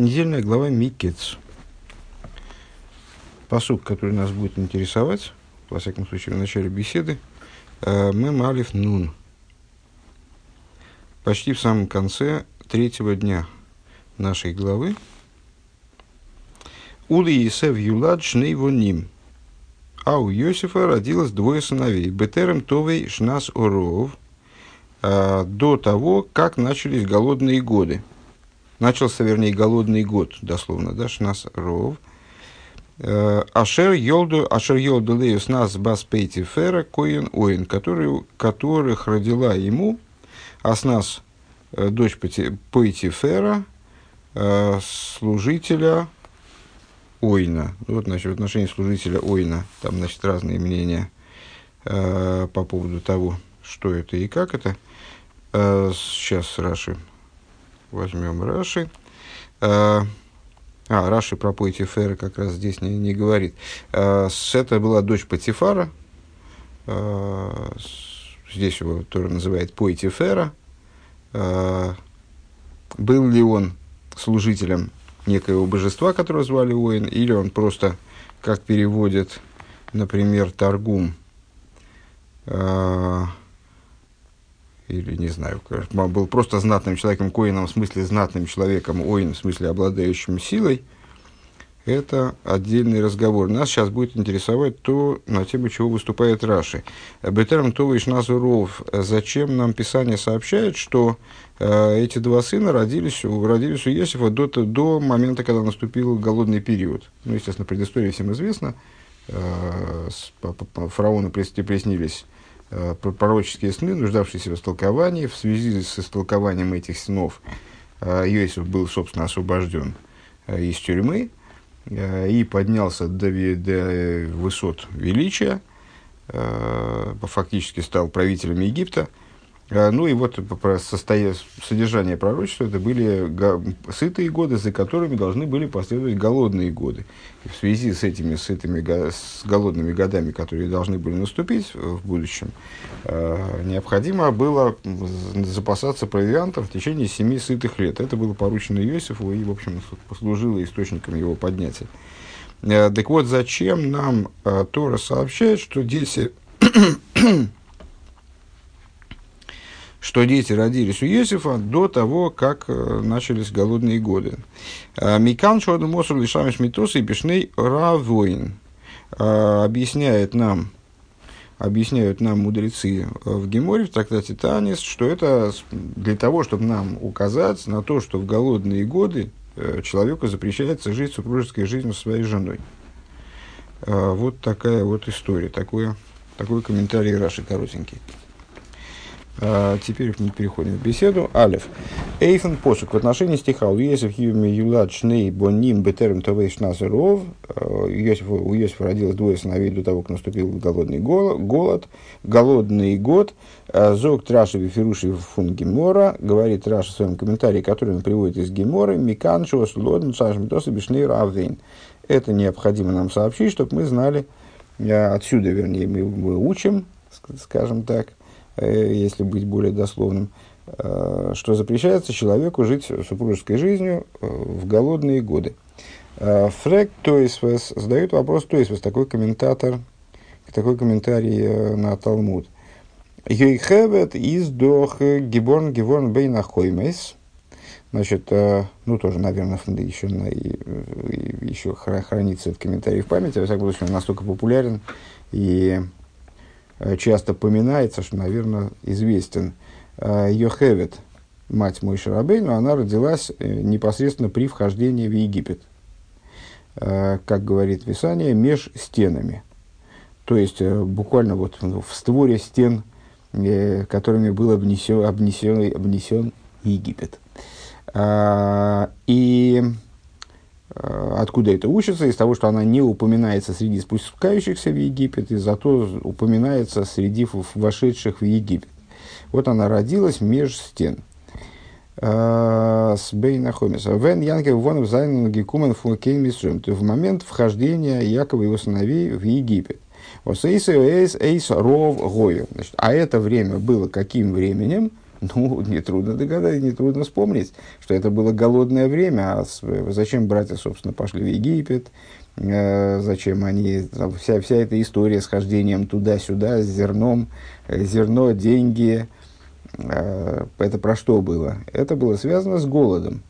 Недельная глава Микец. Посук, который нас будет интересовать, во всяком случае, в начале беседы, э, мы Малив Нун. Почти в самом конце третьего дня нашей главы. Ули Исев Юлад Шнейвоним. А у Йосифа родилось двое сыновей. Бетерем Товей Шнас Оров. Э, до того, как начались голодные годы. Начался, вернее, голодный год, дословно, да, Шнас Ров. Э, Ашер Йолду, Ашер Йолду Леюс Нас Бас Пейти Фера Коин Оин, который, которых родила ему Аснас, э, дочь Пейти Фера, служителя Ойна. Вот, значит, в отношении служителя Ойна, там, значит, разные мнения по поводу того, что это и как это. Сейчас Раши возьмем Раши. А, а Раши про Поэтифера как раз здесь не, не говорит. А, это была дочь Патифара. А, здесь его тоже называет Поэтифера. Был ли он служителем некоего божества, которое звали Оин, или он просто, как переводит, например, Таргум, а, или не знаю, был просто знатным человеком, коином в смысле знатным человеком, оин в смысле обладающим силой, это отдельный разговор. Нас сейчас будет интересовать то, на тему чего выступает Раши. Бетерм Товиш Назуров. Зачем нам Писание сообщает, что э, эти два сына родились, родились у Иосифа до, до момента, когда наступил голодный период. Ну, естественно, предыстория всем известна. Э, фараону приснились пророческие сны, нуждавшиеся в истолковании. В связи с истолкованием этих снов э, Иосиф был, собственно, освобожден э, из тюрьмы и поднялся до, высот величия, фактически стал правителем Египта – ну и вот состоя... содержание пророчества это были го... сытые годы, за которыми должны были последовать голодные годы. И в связи с этими сытыми с голодными годами, которые должны были наступить в будущем, э, необходимо было запасаться провиантом в течение семи сытых лет. Это было поручено Иосифу и, в общем, послужило источником его поднятия. Э, так вот, зачем нам э, Тора сообщает, что дети что дети родились у Иосифа до того, как э, начались голодные годы. А, Микан Шоду Мосур Лишамиш Митоса и Пишней Равоин а, объясняет нам, объясняют нам мудрецы в Геморе, в трактате Танис, что это для того, чтобы нам указать на то, что в голодные годы э, человеку запрещается жить супружеской жизнью со своей женой. А, вот такая вот история, такой, такой комментарий Раши коротенький. А, теперь мы переходим в беседу. Алиф. Эйфен посук. В отношении стиха у Хивми Юлад Шней Боним Бетерем Товейш Назаров. А, у Иосифа родилось двое сыновей до того, как наступил голодный голод. Голодный год. А, Зог Траши Вифируши фун Гемора. Говорит Раша в своем комментарии, который он приводит из Гемора. Микан Шос Лодн Сашмитоса Бишней Равейн. Это необходимо нам сообщить, чтобы мы знали, отсюда, вернее, мы, мы учим, скажем так, если быть более дословным, э, что запрещается человеку жить супружеской жизнью э, в голодные годы. Фрек Тойсвес задает вопрос Тойсвес, такой комментатор, такой комментарий на Талмуд. Йойхевет из дох гиборн гиборн бейнахоймес. Значит, ну, тоже, наверное, еще, еще хранится этот комментарий в памяти. Во всяком случае, он настолько популярен и Э, часто поминается, что, наверное, известен. Э, Йохевет, мать Мой Шарабейну, она родилась э, непосредственно при вхождении в Египет. Как говорит Писание, меж стенами. То есть, буквально вот в створе стен, которыми был обнесен, обнесен, обнесен Египет. И Э, откуда это учится? Из того, что она не упоминается среди спускающихся в Египет, и зато упоминается среди вошедших в Египет. Вот она родилась меж стен. Э, с Бейна. Вен Янкев Вонов Зайнен Гекумен Флокейн В момент вхождения Якова и его сыновей в Египет. А это время было каким временем? Ну, нетрудно догадать, нетрудно вспомнить, что это было голодное время. А зачем братья, собственно, пошли в Египет? Э, зачем они... Вся, вся эта история с хождением туда-сюда, с зерном, э, зерно, деньги. Э, это про что было? Это было связано с голодом.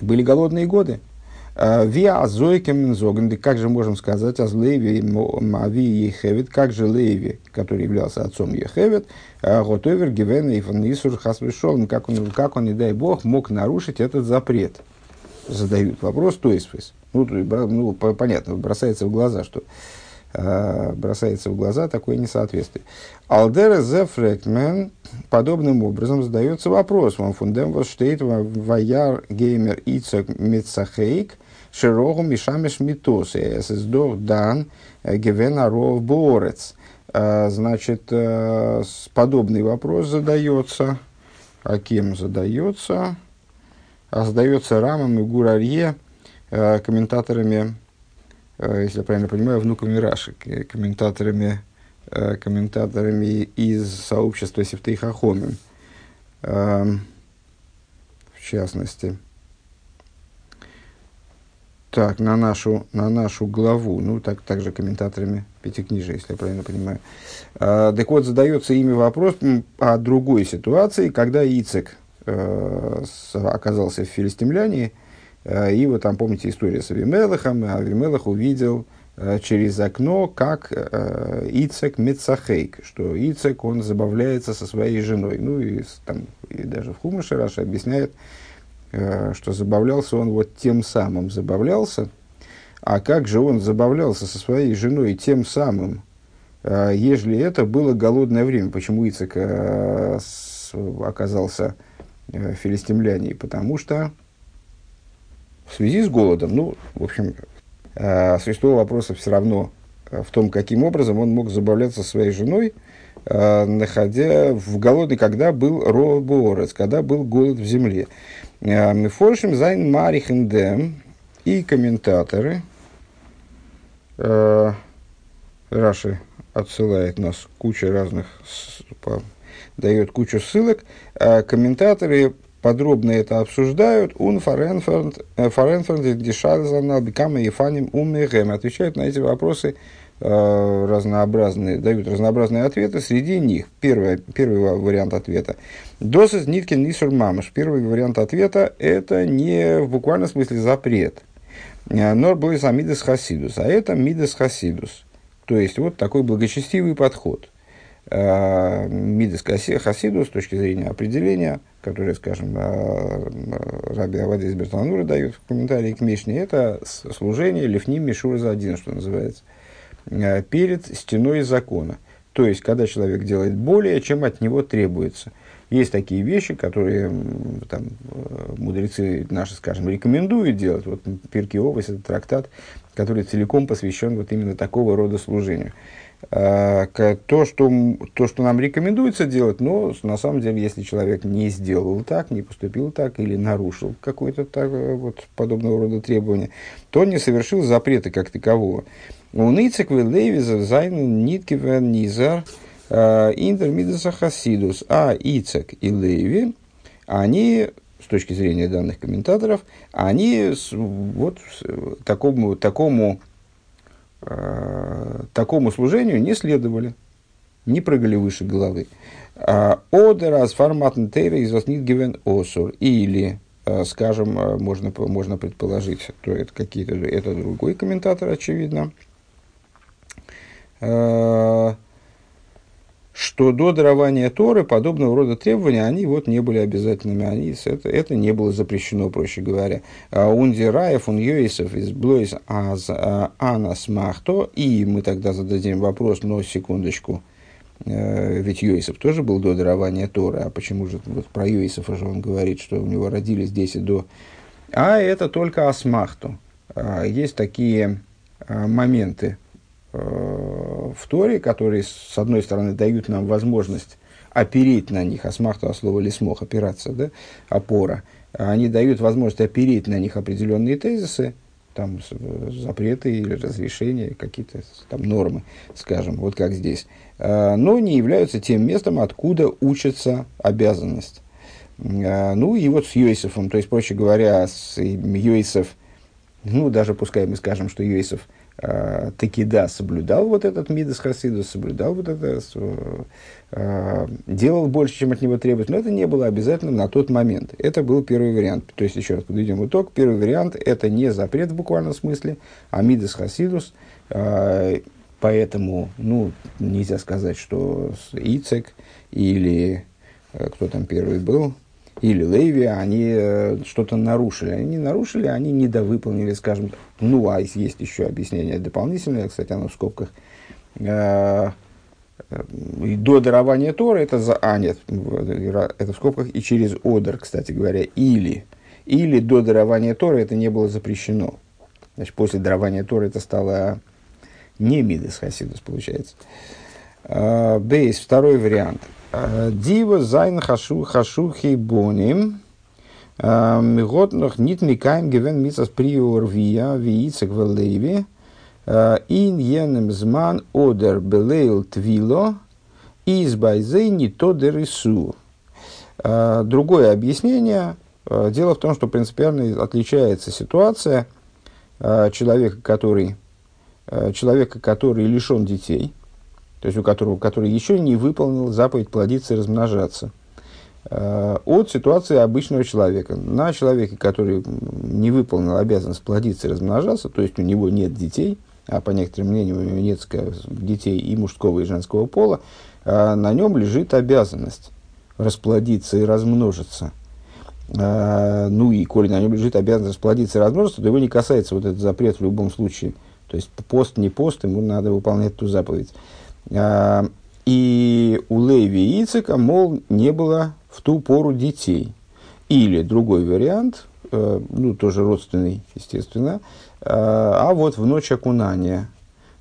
Были голодные годы. Виа зойкем зоганды, как же можем сказать, аз Леви Мави Ехевит, как же Леви, который являлся отцом Ехевит, Готовер Гивен и Фанисур Хасвишол, как он, как он, не дай бог, мог нарушить этот запрет. Задают вопрос, то есть, ну, ну, понятно, бросается в глаза, что бросается в глаза такое несоответствие. Алдера Зефрекмен подобным образом задается вопрос. Вам фундем steht ваяр геймер ицек мецахейк широгу мишамеш митос. Es ist doch dann gewinn аров борец. Значит, подобный вопрос задается. А кем задается? А задается Рамом и Гурарье, комментаторами Э, если я правильно понимаю, внуками Раши, комментаторами, э, комментаторами из сообщества Сифтей Хахомим, эм, в частности. Так, на нашу, на нашу главу, ну, так, также комментаторами Пятикнижия, если я правильно понимаю. А, так вот, задается ими вопрос о другой ситуации, когда Ицек э, оказался в Филистимляне, Э, и вот там, помните, история с Авимелахом. Авимелах увидел э, через окно, как э, Ицек Мецахейк, что Ицек, он забавляется со своей женой. Ну, и, там, и даже в Хумаше Раша объясняет, что забавлялся он вот тем самым забавлялся. А как же он забавлялся со своей женой тем самым, ежели это было голодное время? Почему Ицек оказался Филистимляне? Потому что в связи с голодом. Ну, в общем, э, существо вопроса все равно э, в том, каким образом он мог забавляться своей женой, э, находя в голодный, когда был роборец, когда был голод в земле. Мы форшим зайн марихендем и комментаторы. Раши отсылает нас куча разных, дает кучу ссылок. Комментаторы подробно это обсуждают. Он фаренферд э, дешалзанал бикама и фаним уммехем. Отвечают на эти вопросы э, разнообразные, дают разнообразные ответы. Среди них первый, первый вариант ответа. Досыс ниткин нисур мамаш. Первый вариант ответа это не в буквальном смысле запрет. Э, нор бойс амидес хасидус. А это мидес хасидус. То есть вот такой благочестивый подход. Мидес хасидус с точки зрения определения – которые, скажем, а, а, Раби Авади из Бертанура дают в комментарии к Мишне, это служение Лифним Мишур за один, что называется, перед стеной закона. То есть, когда человек делает более, чем от него требуется. Есть такие вещи, которые там, мудрецы наши, скажем, рекомендуют делать. Вот Пирки Овощ – это трактат, который целиком посвящен вот именно такого рода служению. Э, то что, то, что нам рекомендуется делать, но на самом деле, если человек не сделал так, не поступил так или нарушил какое-то так, э, вот, подобного рода требование, то не совершил запрета как такового. У Ницек Левиза Зайн Ниткивен Низар э, Интермидаса Хасидус, а Ицек и Леви, они с точки зрения данных комментаторов, они вот такому, такому Э, такому служению не следовали, не прыгали выше головы. Одерас форматн тейра из гивен осур. Или, э, скажем, э, можно, можно предположить, то это какие-то, это другой комментатор, очевидно, что до дарования Торы подобного рода требования, они вот не были обязательными, они, это, это не было запрещено, проще говоря. А Унди Раев, он Йосиф из Блойс аз а, Анас Махто, и мы тогда зададим вопрос, но секундочку, э, ведь Йосиф тоже был до дарования Торы, а почему же вот про Йосифа же он говорит, что у него родились 10 до... А это только Асмахту. А, есть такие моменты Торе, которые, с одной стороны, дают нам возможность опереть на них, асмахту, а слово лисмох, опираться, да, опора, они дают возможность опереть на них определенные тезисы, там запреты или разрешения, какие-то там нормы, скажем, вот как здесь, но не являются тем местом, откуда учится обязанность. Ну и вот с Йосифом, то есть, проще говоря, с Йосиф, ну даже пускай мы скажем, что Йосиф – э, таки да, соблюдал вот этот мидас хасидус, соблюдал вот это, э, делал больше, чем от него требуется, но это не было обязательным на тот момент. Это был первый вариант. То есть, еще раз подведем итог, первый вариант – это не запрет в буквальном смысле, а мидас хасидус, э, поэтому, ну, нельзя сказать, что Ицек или э, кто там первый был, или Леви, они э, что-то нарушили. Они нарушили, они недовыполнили, скажем. Ну, а есть еще объяснение дополнительное, кстати, оно в скобках. Э, э, и до дарования Тора это за... А, нет, это в скобках и через Одер, кстати говоря. Или, или до дарования Тора это не было запрещено. Значит, после дарования Тора это стало не Мидас Хасидус, получается. Бейс, второй вариант – Дива зайн хашу хашухи боним. Мигот noch нит микаем гивен мицас приор вия виицек велеви. Ин енем зман одер белейл твило. Из байзей не то дерису. Другое объяснение. Дело в том, что принципиально отличается ситуация человека, который, человека, который лишен детей – то есть у которого, который еще не выполнил заповедь плодиться и размножаться, э, от ситуации обычного человека. На человеке, который не выполнил обязанность плодиться и размножаться, то есть у него нет детей, а по некоторым мнениям у него нет детей и мужского, и женского пола, э, на нем лежит обязанность расплодиться и размножиться. Э, ну и, коли на нем лежит обязанность расплодиться и размножиться, то его не касается вот этот запрет в любом случае. То есть пост, не пост, ему надо выполнять ту заповедь. А, и у Леви и Ицека, мол, не было в ту пору детей. Или другой вариант, э, ну, тоже родственный, естественно, э, а вот в ночь окунания,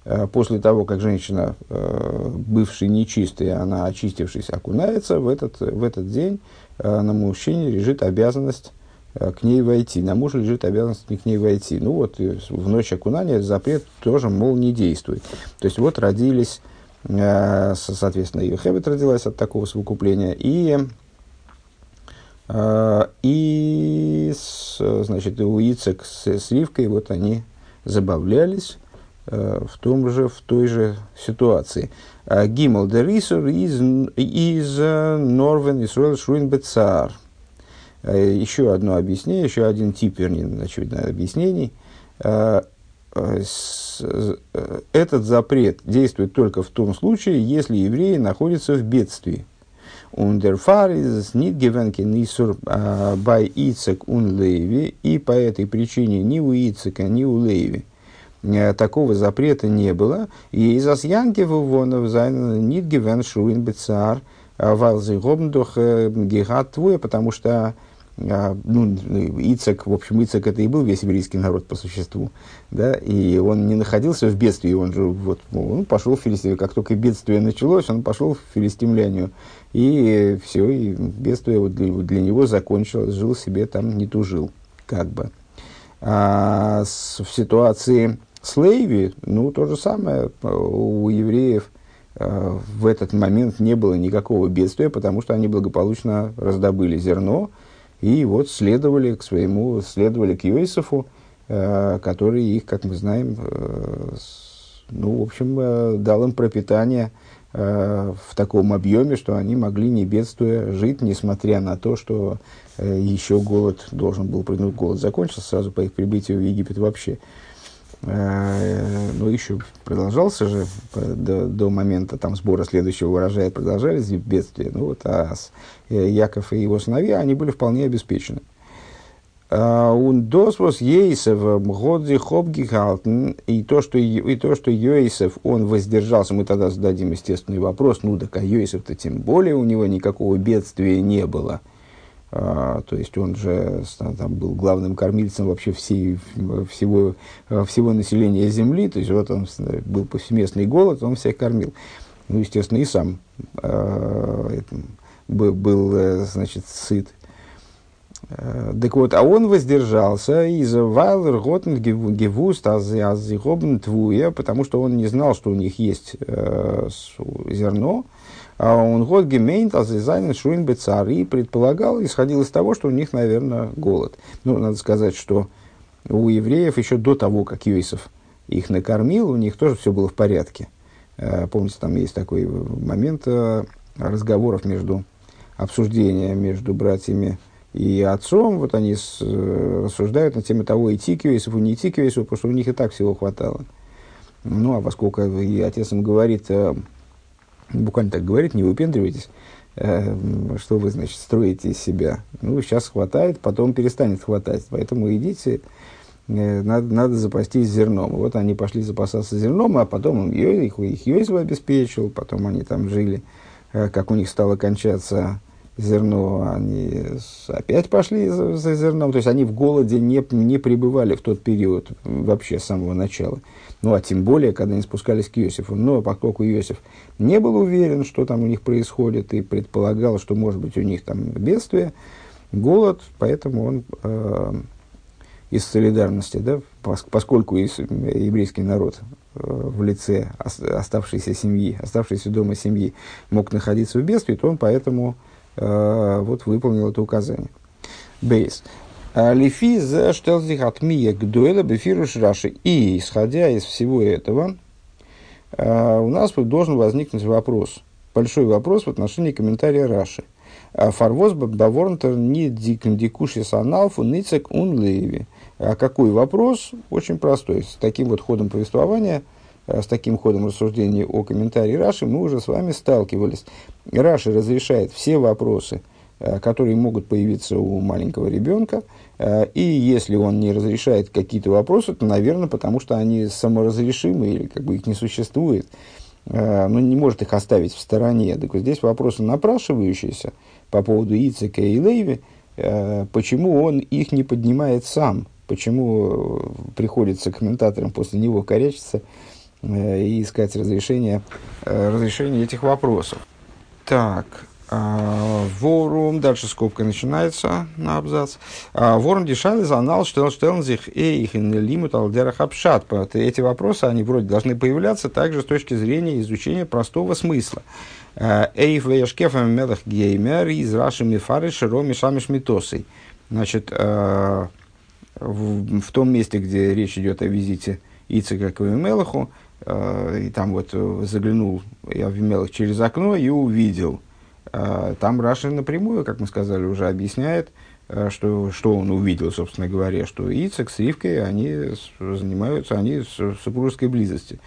э, после того, как женщина, бывшая нечистая, она, очистившись, окунается, в этот, в этот день на мужчине лежит обязанность к ней войти. На муже лежит обязанность к ней войти. Ну вот, в ночь окунания запрет тоже, мол, не действует. То есть, вот родились Э, соответственно, ее Хевет родилась от такого совокупления. И, э, и значит, у Ицек с, с Ривкой вот они забавлялись э, в, том же, в той же ситуации. Гимл де Рисур из, из Норвен Исруэл Шруин Бецар. Еще одно объяснение, еще один тип, вернее, очевидно, объяснений Э, э, этот запрет действует только в том случае, если евреи находятся в бедствии. Нисур Бай Ицек Ун Леви, и по этой причине ни у Ицека, ни у Леви э, такого запрета не было. И из Асьянки Вовонов Зайн Нидгевен Шуин Бецар Валзы Гобндох Гигат Твоя, потому что а, ну, Ицек, в общем, Ицек это и был весь еврейский народ по существу, да, и он не находился в бедствии, он же вот, он пошел в Филистимлянию, как только бедствие началось, он пошел в Филистимлянию, и все, и бедствие вот для, для него закончилось, жил себе там, не тужил, как бы. А с, в ситуации с Лейви, ну, то же самое, у евреев э, в этот момент не было никакого бедствия, потому что они благополучно раздобыли зерно, и вот следовали к своему, следовали к Йосифу, э, который их, как мы знаем, э, ну, в общем, э, дал им пропитание в таком объеме, что они могли, не бедствуя, жить, несмотря на то, что еще голод должен был, ну, голод закончился сразу по их прибытию в Египет вообще. Э, но еще продолжался же до, до момента там, сбора следующего урожая, продолжались бедствия. Ну, вот, а э, Яков и его сыновья, они были вполне обеспечены. Он досвос Ейсов годзи хобги и то, что и то, что Йосиф, он воздержался, мы тогда зададим естественный вопрос, ну так а Йосиф-то тем более у него никакого бедствия не было. А, то есть он же там, был главным кормильцем вообще всей, всего, всего населения Земли. То есть вот он был повсеместный голод, он всех кормил. Ну, естественно, и сам э, был, был, значит, сыт. Э, так вот, а он воздержался из Вайлер Готен Гевуст Азигобн Твуя, потому что он не знал, что у них есть э, зерно. А он год гемейнт азизайнен шуин бецар и предполагал, исходил из того, что у них, наверное, голод. Ну, надо сказать, что у евреев еще до того, как Йосиф их накормил, у них тоже все было в порядке. Э, помните, там есть такой момент э, разговоров между, обсуждения между братьями и отцом, вот они с, э, рассуждают на тему того, идти к Йосифу, не идти к Йосифу, потому что у них и так всего хватало. Ну, а поскольку и отец им говорит, буквально так говорит, не выпендривайтесь, что вы, значит, строите из себя. Ну, сейчас хватает, потом перестанет хватать. Поэтому идите, надо, надо запастись зерном. Вот они пошли запасаться зерном, а потом он их, их Йосиф обеспечил, потом они там жили, э, как у них стало кончаться зерно, они опять пошли за, за зерном. То есть они в голоде не, не пребывали в тот период вообще с самого начала. Ну, а тем более, когда они спускались к Иосифу. Но поскольку Иосиф не был уверен, что там у них происходит, и предполагал, что может быть у них там бедствие, голод, поэтому он э, из солидарности, да, поскольку еврейский народ э, в лице оставшейся семьи, оставшейся дома семьи мог находиться в бедствии, то он поэтому э, вот выполнил это указание. Бейс. А Лифи за штелзих от мия гдуэла бефируш раши. И, исходя из всего этого, э, у нас должен возникнуть вопрос, большой вопрос в отношении комментария Раши. Фарвоз баворнтер не дикуши саналфу ницек ун леви. А какой вопрос? Очень простой. С таким вот ходом повествования, э, с таким ходом рассуждения о комментарии Раши мы уже с вами сталкивались. Раши разрешает все вопросы, э, которые могут появиться у маленького ребенка, э, и если он не разрешает какие-то вопросы, то, наверное, потому что они саморазрешимы или как бы их не существует, но ну, не может их оставить в стороне. Так вот, здесь вопросы напрашивающиеся по поводу Ицека и Лейви, почему он их не поднимает сам, почему э, приходится комментаторам после него корячиться э, и искать разрешение, э, разрешение этих вопросов. Так, э, Ворум, дальше скобка начинается на абзац. Э, Ворум дешали занал, что штелнзих эйх лимут алдерах апшат. Эти вопросы, они вроде должны появляться также с точки зрения изучения простого смысла. Эйф вешкефам мелах геймер из раши мифары широми шамиш митосой. Значит, в, том месте, где речь идет о визите Ицека к Авимелаху, э, и там вот заглянул Авимелах через окно и увидел. Э, там Раши напрямую, как мы сказали, уже объясняет, э, что, что он увидел, собственно говоря, что Ицек с Ривкой, они занимаются, они в супружеской близости.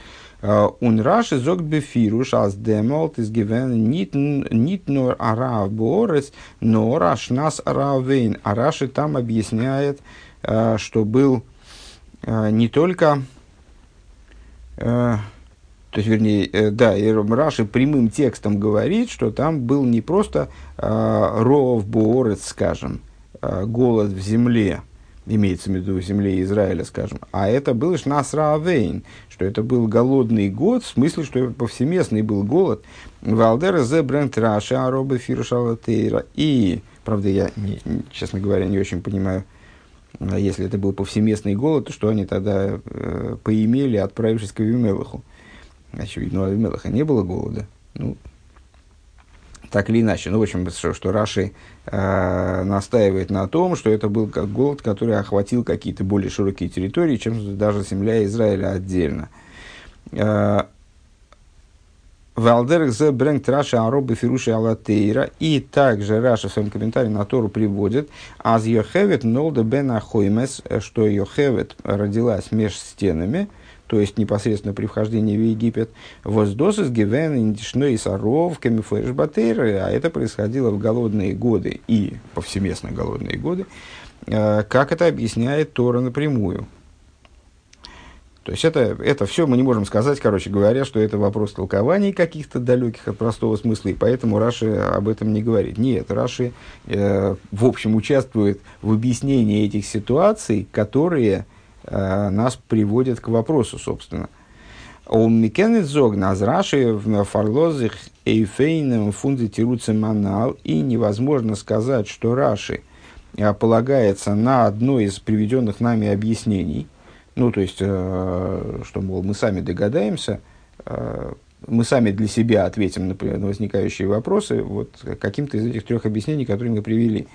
Он Раши зог бефируш аз демолт из гивен нит нор арав борец, но раш нас аравейн. А Раши там объясняет, Э, что был не только, то есть, вернее, да, и Раши прямым текстом говорит, что там был не просто ров боорец, скажем, голод в земле, имеется в виду в земле Израиля, скажем, а это был Шнасраавейн, что это был голодный год, в смысле, что повсеместный был голод. Валдера зе бренд Раша, аробы фиршалатейра. И, правда, я, не, честно говоря, не очень понимаю, а если это был повсеместный голод, то что они тогда э, поимели, отправившись к Авимелаху? Очевидно, у Авимелаха не было голода. Ну, так или иначе. Ну, в общем, что, что Раши э, настаивает на том, что это был как голод, который охватил какие-то более широкие территории, чем даже земля Израиля отдельно. Э, Валдерх зе бренг Раша Аробы Фируши Алатейра. И также Раша в своем комментарии на Тору приводит, аз Йохевет Нолда Бен Ахоймес, что Йохевет родилась меж стенами, то есть непосредственно при вхождении в Египет, воздосис гивен индишной саров камифэш батейры, а это происходило в голодные годы и повсеместно голодные годы, э, как это объясняет Тора напрямую. То есть это, это все мы не можем сказать, короче говоря, что это вопрос толкований каких-то далеких от простого смысла, и поэтому Раши об этом не говорит. Нет, Раши, э, в общем, участвует в объяснении этих ситуаций, которые нас приводят к вопросу, собственно. Он микенет зог нас Раши в фарлозах эйфейном фунде манал, и невозможно сказать, что Раши полагается на одно из приведенных нами объяснений, ну, то есть, что, мол, мы сами догадаемся, мы сами для себя ответим на, на возникающие вопросы вот каким-то из этих трех объяснений, которые мы привели.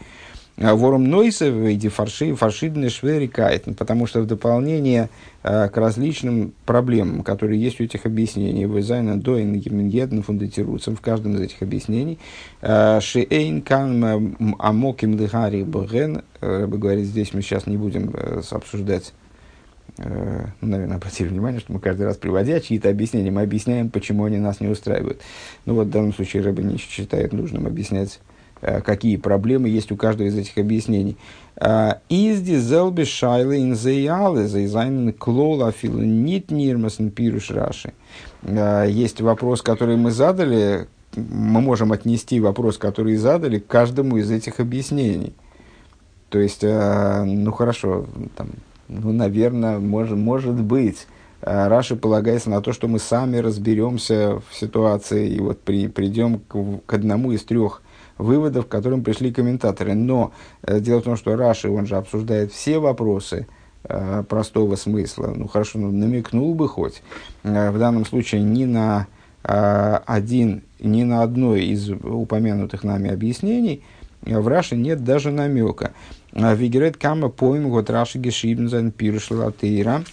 А, ворум Нойса в виде фарши, фаршидный шверикает, потому что в дополнение а, к различным проблемам, которые есть у этих объяснений, вызайна доин еден фундатируются в каждом из этих объяснений, а, шиэйн кан амоким лихари бген, говорит, здесь мы сейчас не будем э, обсуждать ну, наверное, обратили внимание, что мы каждый раз, приводя чьи-то объяснения, мы объясняем, почему они нас не устраивают. Ну вот в данном случае Рэбе не считает нужным объяснять, э, какие проблемы есть у каждого из этих объяснений. А, Изди зелби шайлы инзеялы зайзайнен клола нит нирмасен пируш раши. Есть вопрос, который мы задали, мы можем отнести вопрос, который задали, к каждому из этих объяснений. То есть, э, ну хорошо, там, ну, наверное, может, может быть. А Раши полагается на то, что мы сами разберемся в ситуации и вот при, придем к, к одному из трех выводов, к которым пришли комментаторы. Но э, дело в том, что Раши, он же обсуждает все вопросы э, простого смысла. Ну хорошо, ну, намекнул бы хоть. Э, в данном случае ни на э, один, ни на одно из упомянутых нами объяснений в Раши нет даже намека. А, Вигерет кама поим год раши гешибнзен пируш латейра.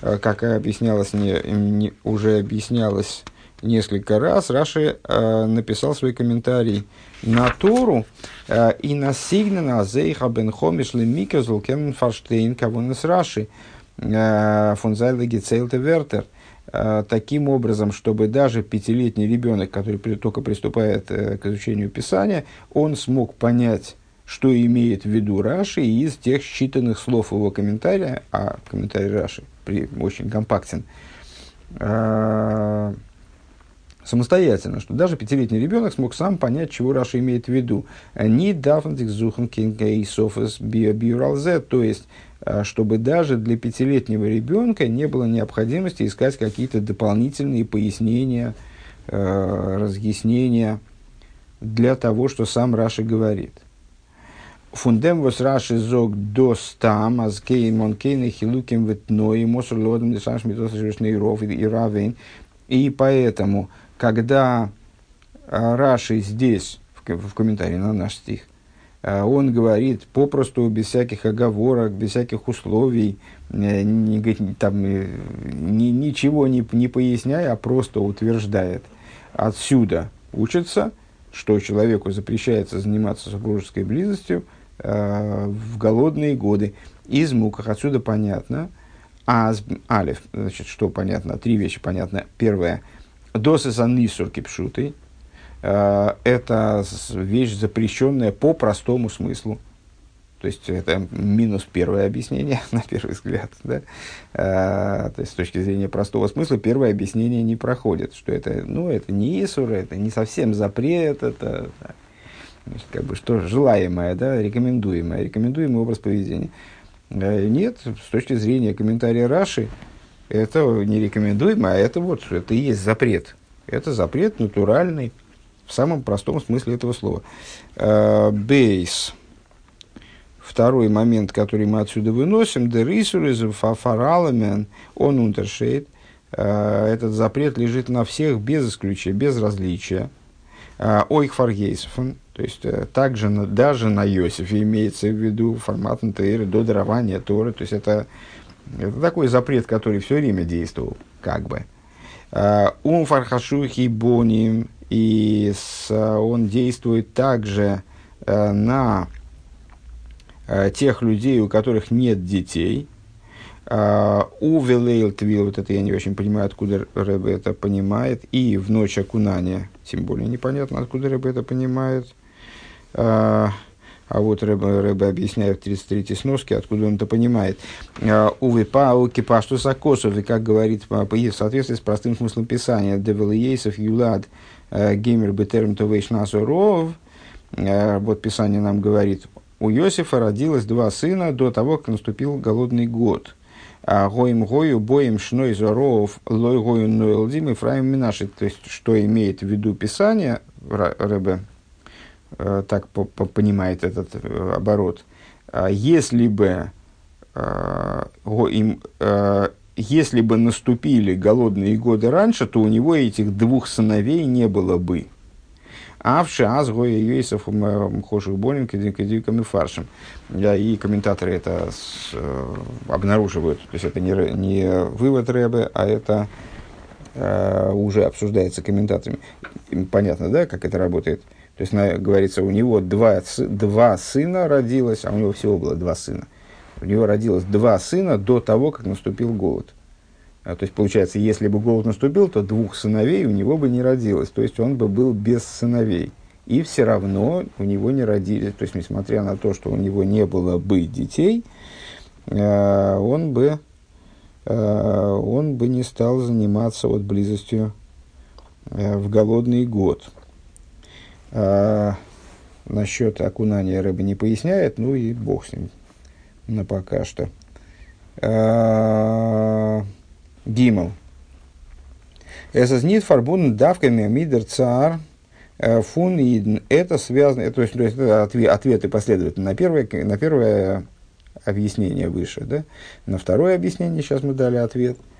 А, как объяснялось, не, не, уже объяснялось несколько раз, Раши э, написал свой комментарий на Тору э, и на Сигнена Зейха бен Хомиш Лемика Зулкен Фарштейн Кавунес Раши фунзайле Гецейлте Вертер. Таким образом, чтобы даже пятилетний ребенок, который только приступает э, к изучению Писания, он смог понять что имеет в виду Раши из тех считанных слов его комментария, а комментарий Раши при, очень компактен, э, самостоятельно, что даже пятилетний ребенок смог сам понять, чего Раша имеет в виду. Не дафнтик то есть, а, чтобы даже для пятилетнего ребенка не было необходимости искать какие-то дополнительные пояснения, э, разъяснения для того, что сам Раша говорит. Фундем вос раши зог до стам, аз кейн мон кейн и хилуким ветной, мосур лодом дешаш метос ров и равен. И поэтому, когда а, Раши здесь, в, комментарии на наш стих, а, он говорит попросту, без всяких оговорок, без всяких условий, э, не, там, э, ни, ничего не, не поясняя, а просто утверждает. Отсюда учится, что человеку запрещается заниматься супружеской близостью – Э, в голодные годы. Из муках отсюда понятно. А алиф, значит, что понятно? Три вещи понятно. Первое. Досыс анисур кипшуты. Э, это вещь, запрещенная по простому смыслу. То есть это минус первое объяснение, на первый взгляд. Да? А, то есть с точки зрения простого смысла первое объяснение не проходит. Что это, ну, это не Исур, это не совсем запрет, это Значит, как бы что желаемое, да, рекомендуемое, рекомендуемый образ поведения. Э, нет, с точки зрения комментария Раши, это не рекомендуемо, а это вот, это и есть запрет. Это запрет натуральный, в самом простом смысле этого слова. Э, бейс. Второй момент, который мы отсюда выносим, дерисуризм фафараламен, он унтершейд. Этот запрет лежит на всех без исключения, без различия. Ойх фаргейсфон, то есть, э, также даже на Иосифе имеется в виду формат НТР до дарования Торы. То есть, это, это такой запрет, который все время действовал, как бы. А, ум фархашухи боним, и он действует также э, на э, тех людей, у которых нет детей. А, у Велейл Твил, вот это я не очень понимаю, откуда Рэбе это понимает. И в ночь окунания, тем более непонятно, откуда Рэбе это понимает. А, а вот Рэбе, Рэбе объясняет в 33-й сноске, откуда он это понимает. А, Увы, пау кипашту сакосов, и как говорит в соответствии с простым смыслом Писания, девелиейсов юлад геймер бетерм товейш насуров, вот Писание нам говорит, у Иосифа родилось два сына до того, как наступил голодный год. А гоим гою боим шной зоров лой гою нойлдим и фраим минаши. То есть, что имеет в виду Писание, Рэбе так по, по, понимает этот э, оборот. а, если бы а, им, если бы наступили голодные годы раньше, то у него этих двух сыновей не было бы. Авши азгоя юэйсов хоших болин кадиками фаршем. И комментаторы это с, э, обнаруживают. То есть это не, не вывод Рэбе, а это э, уже обсуждается комментаторами. Понятно, да, как это работает? То есть, на, говорится, у него два, два сына родилось, а у него всего было два сына. У него родилось два сына до того, как наступил голод. А, то есть, получается, если бы голод наступил, то двух сыновей у него бы не родилось. То есть, он бы был без сыновей. И все равно у него не родились. То есть, несмотря на то, что у него не было бы детей, э, он бы, э, он бы не стал заниматься вот близостью э, в голодный год. А, насчет окунания рыбы не поясняет, ну и бог с ним на пока что. А, Гимл. Знит фарбун давками мидер цар э, фун идн. Это связано, то есть, это ответ, ответы последовательно на первое, на первое объяснение выше, да? На второе объяснение сейчас мы дали ответ. А,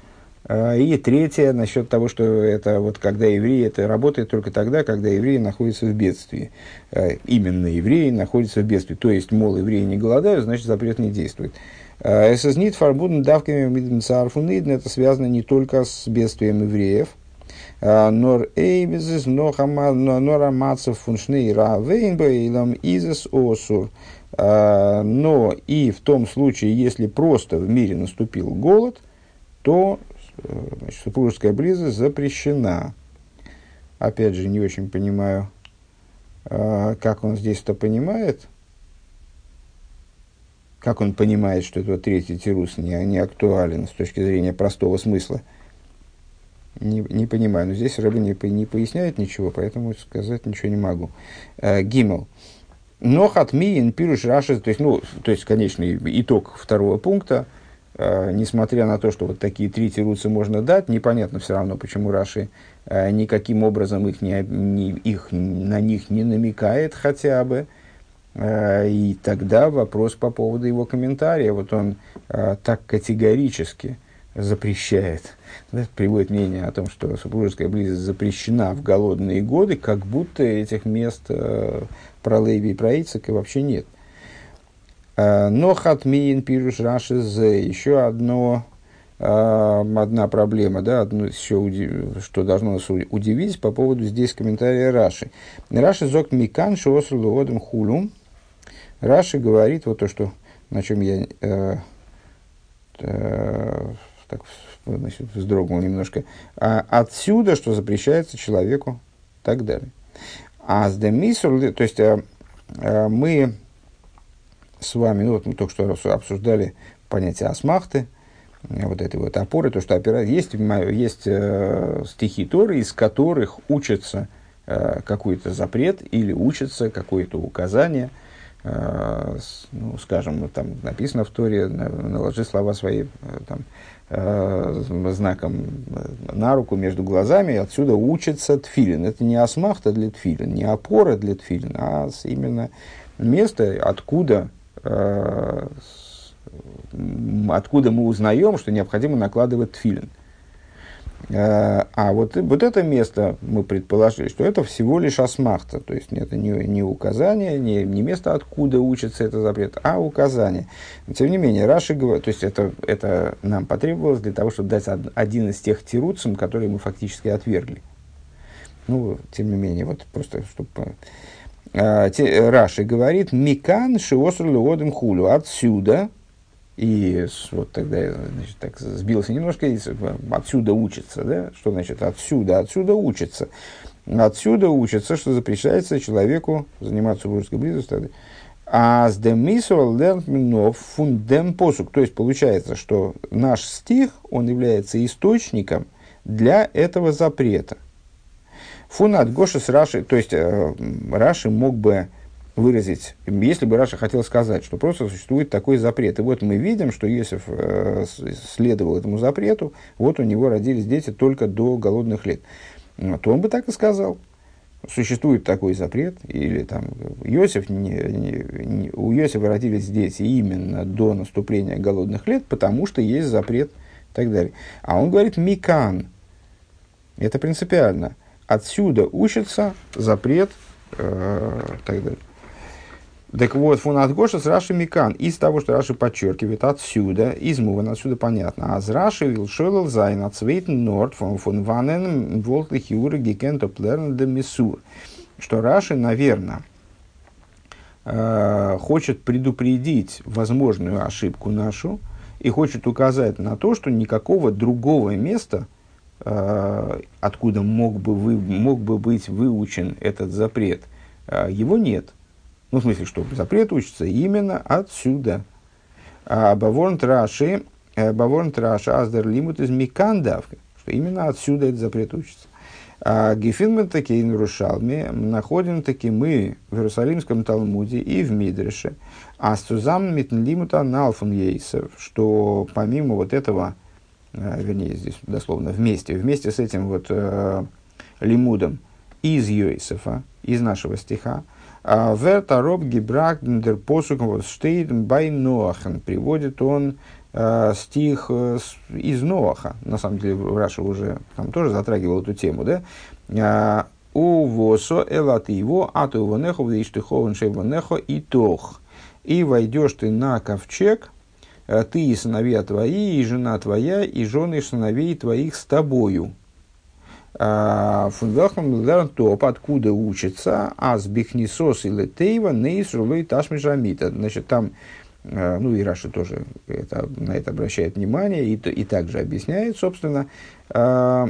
и третье, насчет того, что это вот когда евреи, это работает только тогда, когда евреи находятся в бедствии. А, именно евреи находятся в бедствии. То есть, мол, евреи не голодают, значит, запрет не действует. Эсэзнит фарбуден давками миденцарфуниден, это связано не только с бедствием евреев, а, нор эйбизис, нор амацев фуншнейра вейнбейлам изис осур. А, но и в том случае, если просто в мире наступил голод, то значит, супружеская близость запрещена. Опять же, не очень понимаю, а, как он здесь это понимает – как он понимает, что этот третий тирус не, не актуален с точки зрения простого смысла? Не, не понимаю. Но здесь Рэбби не, не поясняет ничего, поэтому сказать ничего не могу. Э, Гимел. Но хатмиин пируш раши, то есть, ну, то есть, конечный итог второго пункта, несмотря на то, что вот такие три тируцы можно дать, непонятно все равно, почему Раши э, никаким образом их, не, не, их, на них не намекает хотя бы, Э, и тогда вопрос по поводу его комментария, вот он э, так категорически запрещает, приводит мнение о том, что супружеская близость запрещена в голодные годы, как будто этих мест э, про Леви и про Ицека вообще нет. Но хатмиин пируш раши еще одно, одна проблема, да, одно еще, что должно нас удивить по поводу здесь комментария Раши. Раши зок микан шосру луодом хулум, Раши говорит, вот то, что, на чем я э, э, так, значит, вздрогнул немножко, а отсюда, что запрещается человеку, так далее. А с демисур, то есть э, э, мы с вами, ну вот мы только что обсуждали понятие асмахты, э, вот этой вот опоры, то, что опера... есть, есть э, стихи Торы, из которых учится э, какой-то запрет или учится какое-то указание – Э, ну, скажем, там написано в Торе, наложи слова свои э, там, э, знаком на руку между глазами, отсюда учится тфилин. Это не асмахта для тфилин, не опора для тфилин, а именно место, откуда, откуда мы узнаем, что необходимо накладывать тфилин. Э, а вот, вот это место мы предположили, что это всего лишь асмахта, то есть это не, не указание, не, не место, откуда учится этот запрет, а указание. Но, тем не менее, Раши говорит, то есть это, это нам потребовалось для того, чтобы дать один из тех тируцем, которые мы фактически отвергли. Ну, тем не менее, вот просто, чтобы... Э, Раши говорит, «Микан шиоср леодем хулю». Отсюда, и вот тогда я значит, так сбился немножко, отсюда учится, да? Что значит отсюда? Отсюда учится. Отсюда учится, что запрещается человеку заниматься супружеской близостью. А с демисуал лернминов фундем посук. То есть получается, что наш стих, он является источником для этого запрета. Фунат Гоша с Раши, то есть э, Раши мог бы выразить, если бы Раша хотел сказать, что просто существует такой запрет. И вот мы видим, что Иосиф э, следовал этому запрету, вот у него родились дети только до голодных лет. То он бы так и сказал. существует такой запрет, или там Иосиф, не, не, не, у Иосифа родились дети именно до наступления голодных лет, потому что есть запрет и так далее. А он говорит «микан». Это принципиально. Отсюда учится запрет э, так далее. Так вот, фон Атгоша с Раши Микан. Из того, что Раши подчеркивает, отсюда, из Мувана, отсюда понятно. А с Раши Вилшойлл Зайн Свейтен Норд фон фон Ванен Волтлих Юра Гекенто Плерн де Миссур. Что Раши, наверное, э, хочет предупредить возможную ошибку нашу и хочет указать на то, что никакого другого места, откуда мог бы, вы, мог бы быть выучен этот запрет, э, его нет. Ну, в смысле, что запрет учится именно отсюда. А Баворн Траши, э, Баворн Траши, Аздер Лимут из Микандавка, что именно отсюда этот запрет учится. А Гефинмен таки нарушалми находим таки мы в Иерусалимском Талмуде и в Мидреше, а Сузам Митнлимута Налфун Ейсов, что помимо вот этого, э, вернее, здесь дословно вместе, вместе с этим вот э, лимудом из Йосифа, из нашего стиха, а Верта роб гибрак дер посук штейт бай Ноахен. Приводит он э, стих э, из Ноаха. На самом деле, Раша уже там тоже затрагивал эту тему, да? А, У восо элат его, а то его нехо, вдейштыхован шева нехо и тох. И войдешь ты на ковчег, э, ты и сыновья твои, и жена твоя, и жены сыновей твоих с тобою. Фундахам топ, откуда учится, а с бихнисос или тейва нейс рулей ташмижамита. Значит, там, а, ну и Раша тоже это, на это обращает внимание и, и также объясняет, собственно, а,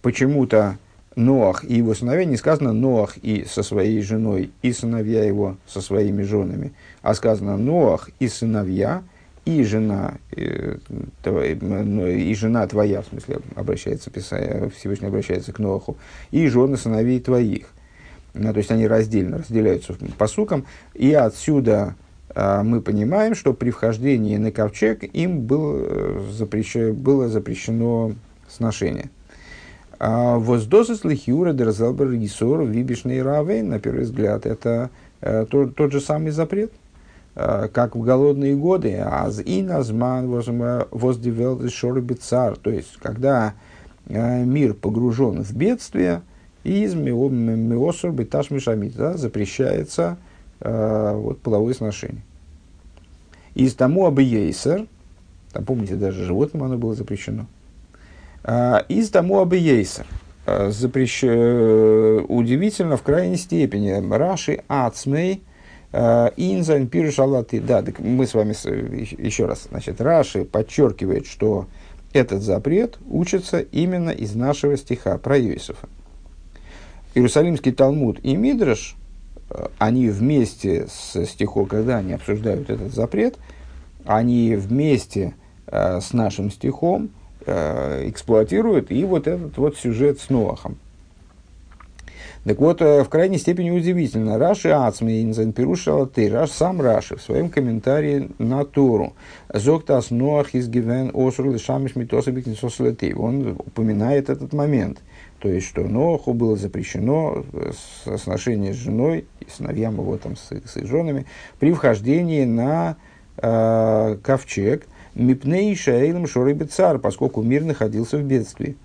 почему-то Ноах и его сыновья, не сказано Ноах и со своей женой, и сыновья его со своими женами, а сказано Ноах и сыновья – и жена, э, ну, и жена твоя, в смысле, обращается, Всевышний обращается к Ноху, и жены сыновей твоих. Ну, то есть они раздельно разделяются по сукам, и отсюда а, мы понимаем, что при вхождении на ковчег им был, э, запрещено, было запрещено сношение. А Воздозис лихиура дерзалбер рисор вибишный равен, на первый взгляд, это э, тот, тот же самый запрет – Э, как в голодные годы, аз и назман воздевел шорбицар, то есть когда э, мир погружен в бедствие, из миосор биташ мишамит, запрещается э, вот, половое сношение. Из тому абиейсер, там помните, даже животным оно было запрещено, из тому абиейсер, запрещ... удивительно в крайней степени, Раши Ацмей – Э, Инзайн пирушалаты. Да, так мы с вами еще раз. Значит, Раши подчеркивает, что этот запрет учится именно из нашего стиха про Иосифа. Иерусалимский Талмуд и Мидраш, э, они вместе с стихом, когда они обсуждают этот запрет, они вместе э, с нашим стихом эксплуатируют и вот этот вот сюжет с Ноахом. Так вот, э, в крайней степени удивительно. Раши Ацмейнзен Пирушала ты, Раш сам Раши в своем комментарии на Тору. Зоктас Ноах из Гивен Осур Лишамиш Митосабик Он упоминает этот момент. То есть, что Ноаху было запрещено сношение с женой и сыновьям его там с, с их женами при вхождении на э, ковчег Мипней Шаилем Шорыбецар, поскольку мир находился в бедствии.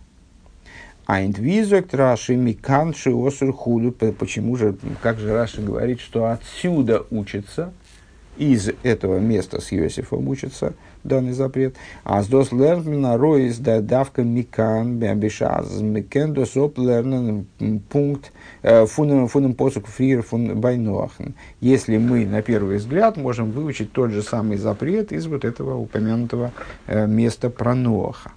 Айндвизок Раши Миканши Осур Худу. Почему же, как же Раши говорит, что отсюда учится, из этого места с Иосифом учится данный запрет. А с дос лернмена роис да давка микан бешаз микен дос оп лернен пункт э, фунем фунем посук фрир фун байноахн. Если мы на первый взгляд можем выучить тот же самый запрет из вот этого упомянутого э, места про Ноаха.